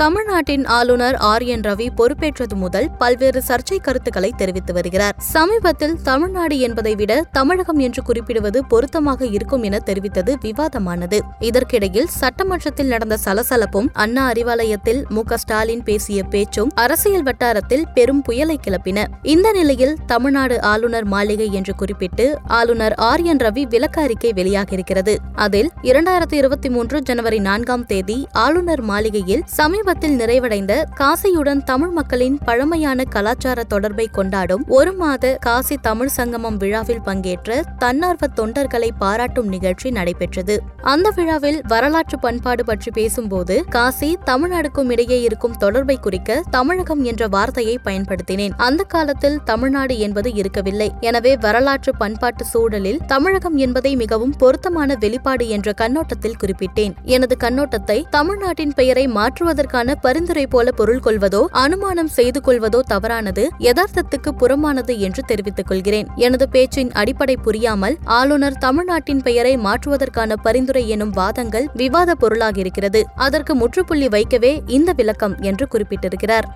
தமிழ்நாட்டின் ஆளுநர் R N Ravi பொறுப்பேற்றது முதல் பல்வேறு சர்ச்சை கருத்துக்களை தெரிவித்து வருகிறார். சமீபத்தில் தமிழ்நாடு என்பதை விட தமிழகம் என்று குறிப்பிடுவது பொருத்தமாக இருக்கும் என தெரிவித்தது விவாதமானது. இதற்கிடையில் சட்டமன்றத்தில் நடந்த சலசலப்பும் அண்ணா அறிவாலயத்தில் மு. ஸ்டாலின் பேசிய பேச்சும் அரசியல் வட்டாரத்தில் பெரும் புயலை கிளப்பின. இந்த நிலையில் தமிழ்நாடு ஆளுநர் மாளிகை என்று குறிப்பிட்டு ஆளுநர் ஆர் என் ரவி விளக்க அறிக்கை வெளியாகியிருக்கிறது. அதில் இரண்டாயிரத்தி இருபத்தி மூன்று ஜனவரி நான்காம் தேதி ஆளுநர் மாளிகையில் சமீப சமீபத்தில் நிறைவடைந்த காசியுடன் தமிழ் மக்களின் பழமையான கலாச்சார தொடர்பை கொண்டாடும் ஒரு மாத காசி தமிழ் சங்கமம் விழாவில் பங்கேற்ற தன்னார்வ தொண்டர்களை பாராட்டும் நிகழ்ச்சி நடைபெற்றது. அந்த விழாவில் வரலாற்று பண்பாடு பற்றி பேசும்போது காசி தமிழ்நாடுக்கும் இடையே இருக்கும் தொடர்பை குறிக்க தமிழகம் என்ற வார்த்தையை பயன்படுத்தினேன். அந்த காலத்தில் தமிழ்நாடு என்பது இருக்கவில்லை. எனவே வரலாற்று பண்பாட்டு சூழலில் தமிழகம் என்பதை மிகவும் பொருத்தமான வெளிப்பாடு என்ற கண்ணோட்டத்தில் குறிப்பிட்டேன். எனது கண்ணோட்டத்தை தமிழ்நாட்டின் பெயரை மாற்றுவதற்கான அதற்கான பரிந்துரை போல பொருள் கொள்வதோ அனுமானம் செய்து கொள்வதோ தவறானது யதார்த்தத்துக்கு புறமானது என்று தெரிவித்துக் கொள்கிறேன். எனது பேச்சின் அடிப்படை புரியாமல் ஆளுநர் தமிழ்நாட்டின் பெயரை மாற்றுவதற்கான பரிந்துரை எனும் வாதங்கள் விவாத பொருளாகியிருக்கிறது. அதற்கு முற்றுப்புள்ளி வைக்கவே இந்த விளக்கம் என்று குறிப்பிட்டிருக்கிறார்.